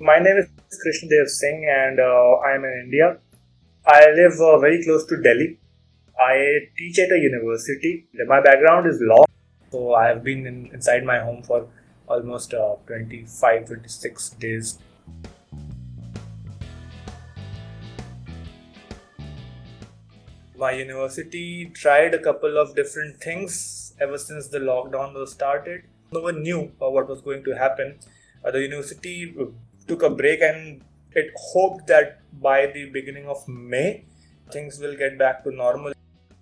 My name is Krishnadev Singh and uh, I am in India. I live uh, very close to Delhi. I teach at a university. My background is law. So I have been in, inside my home for almost uh, 25 26 days. My university tried a couple of different things ever since the lockdown was started. No one knew uh, what was going to happen. Uh, the university took a break and it hoped that by the beginning of May things will get back to normal.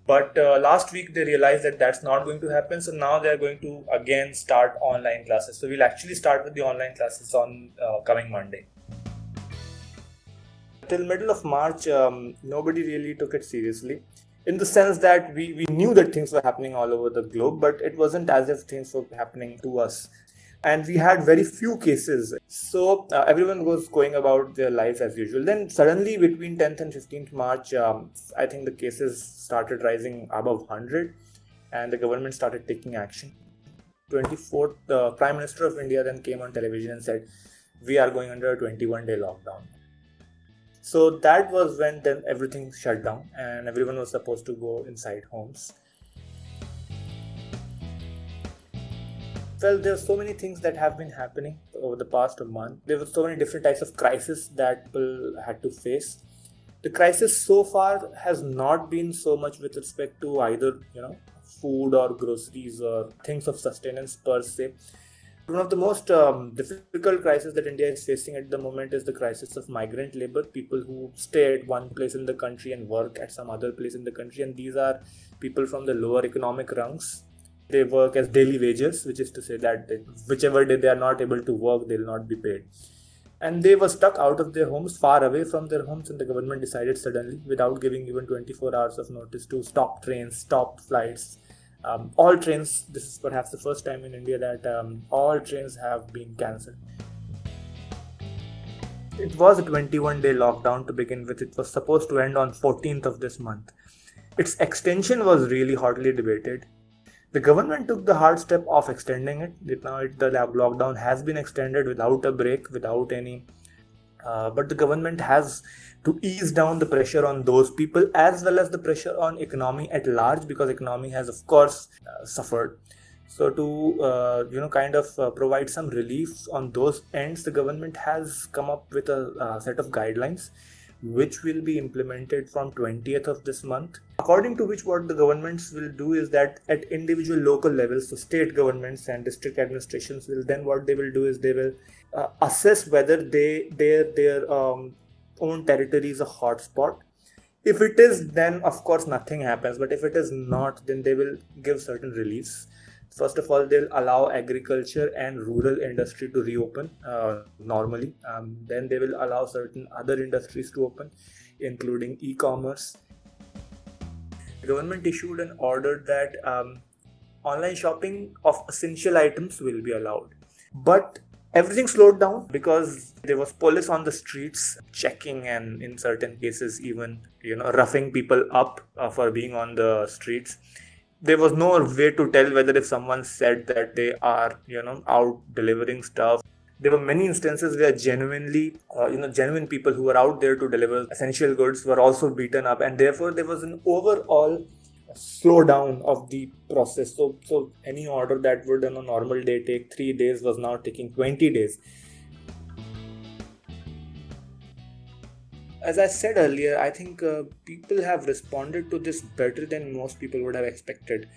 But uh, last week they realized that that's not going to happen, so now they are going to again start online classes. So we'll actually start with the online classes on uh, coming Monday. Till middle of March, um, nobody really took it seriously in the sense that we, we knew that things were happening all over the globe, but it wasn't as if things were happening to us and we had very few cases. So uh, everyone was going about their lives as usual. Then suddenly between 10th and 15th March, um, I think the cases started rising above 100 and the government started taking action. 24th, the Prime Minister of India then came on television and said, we are going under a 21 day lockdown. So that was when then everything shut down and everyone was supposed to go inside homes. Well there are so many things that have been happening over the past month. There were so many different types of crises that people had to face. The crisis so far has not been so much with respect to either you know food or groceries or things of sustenance per se. One of the most um, difficult crises that India is facing at the moment is the crisis of migrant labor, people who stay at one place in the country and work at some other place in the country. And these are people from the lower economic rungs they work as daily wages, which is to say that whichever day they are not able to work, they'll not be paid. And they were stuck out of their homes, far away from their homes, and the government decided suddenly, without giving even 24 hours of notice, to stop trains, stop flights. Um, all trains, this is perhaps the first time in India that um, all trains have been cancelled. It was a 21 day lockdown to begin with. It was supposed to end on 14th of this month. Its extension was really hotly debated the government took the hard step of extending it. Now it, the lockdown has been extended without a break, without any. Uh, but the government has to ease down the pressure on those people as well as the pressure on economy at large because economy has of course uh, suffered so to uh, you know kind of uh, provide some relief on those ends the government has come up with a uh, set of guidelines which will be implemented from 20th of this month. According to which what the governments will do is that at individual local levels so state governments and district administrations will then what they will do is they will uh, assess whether they their their um, own territory is a hotspot. If it is then of course nothing happens but if it is not then they will give certain reliefs first of all they'll allow agriculture and rural industry to reopen uh, normally. Um, then they will allow certain other industries to open including e-commerce. The government issued an order that um, online shopping of essential items will be allowed. But everything slowed down because there was police on the streets checking and in certain cases even you know roughing people up uh, for being on the streets there was no way to tell whether if someone said that they are you know out delivering stuff. There were many instances where genuinely uh, you know genuine people who were out there to deliver essential goods were also beaten up and therefore there was an overall slowdown of the process. So so any order that would on a normal day take 3 days was now taking 20 days as I said earlier, I think uh, people have responded to this better than most people would have expected.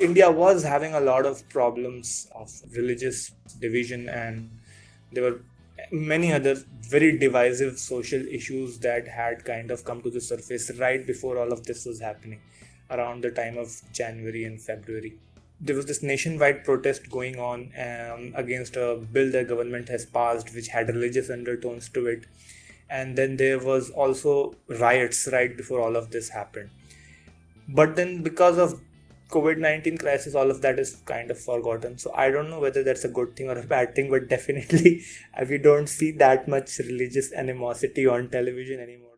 India was having a lot of problems of religious division, and there were many other very divisive social issues that had kind of come to the surface right before all of this was happening around the time of January and February. There was this nationwide protest going on um, against a bill the government has passed, which had religious undertones to it and then there was also riots right before all of this happened. But then because of covid-19 crisis all of that is kind of forgotten. So i don't know whether that's a good thing or a bad thing but definitely we don't see that much religious animosity on television anymore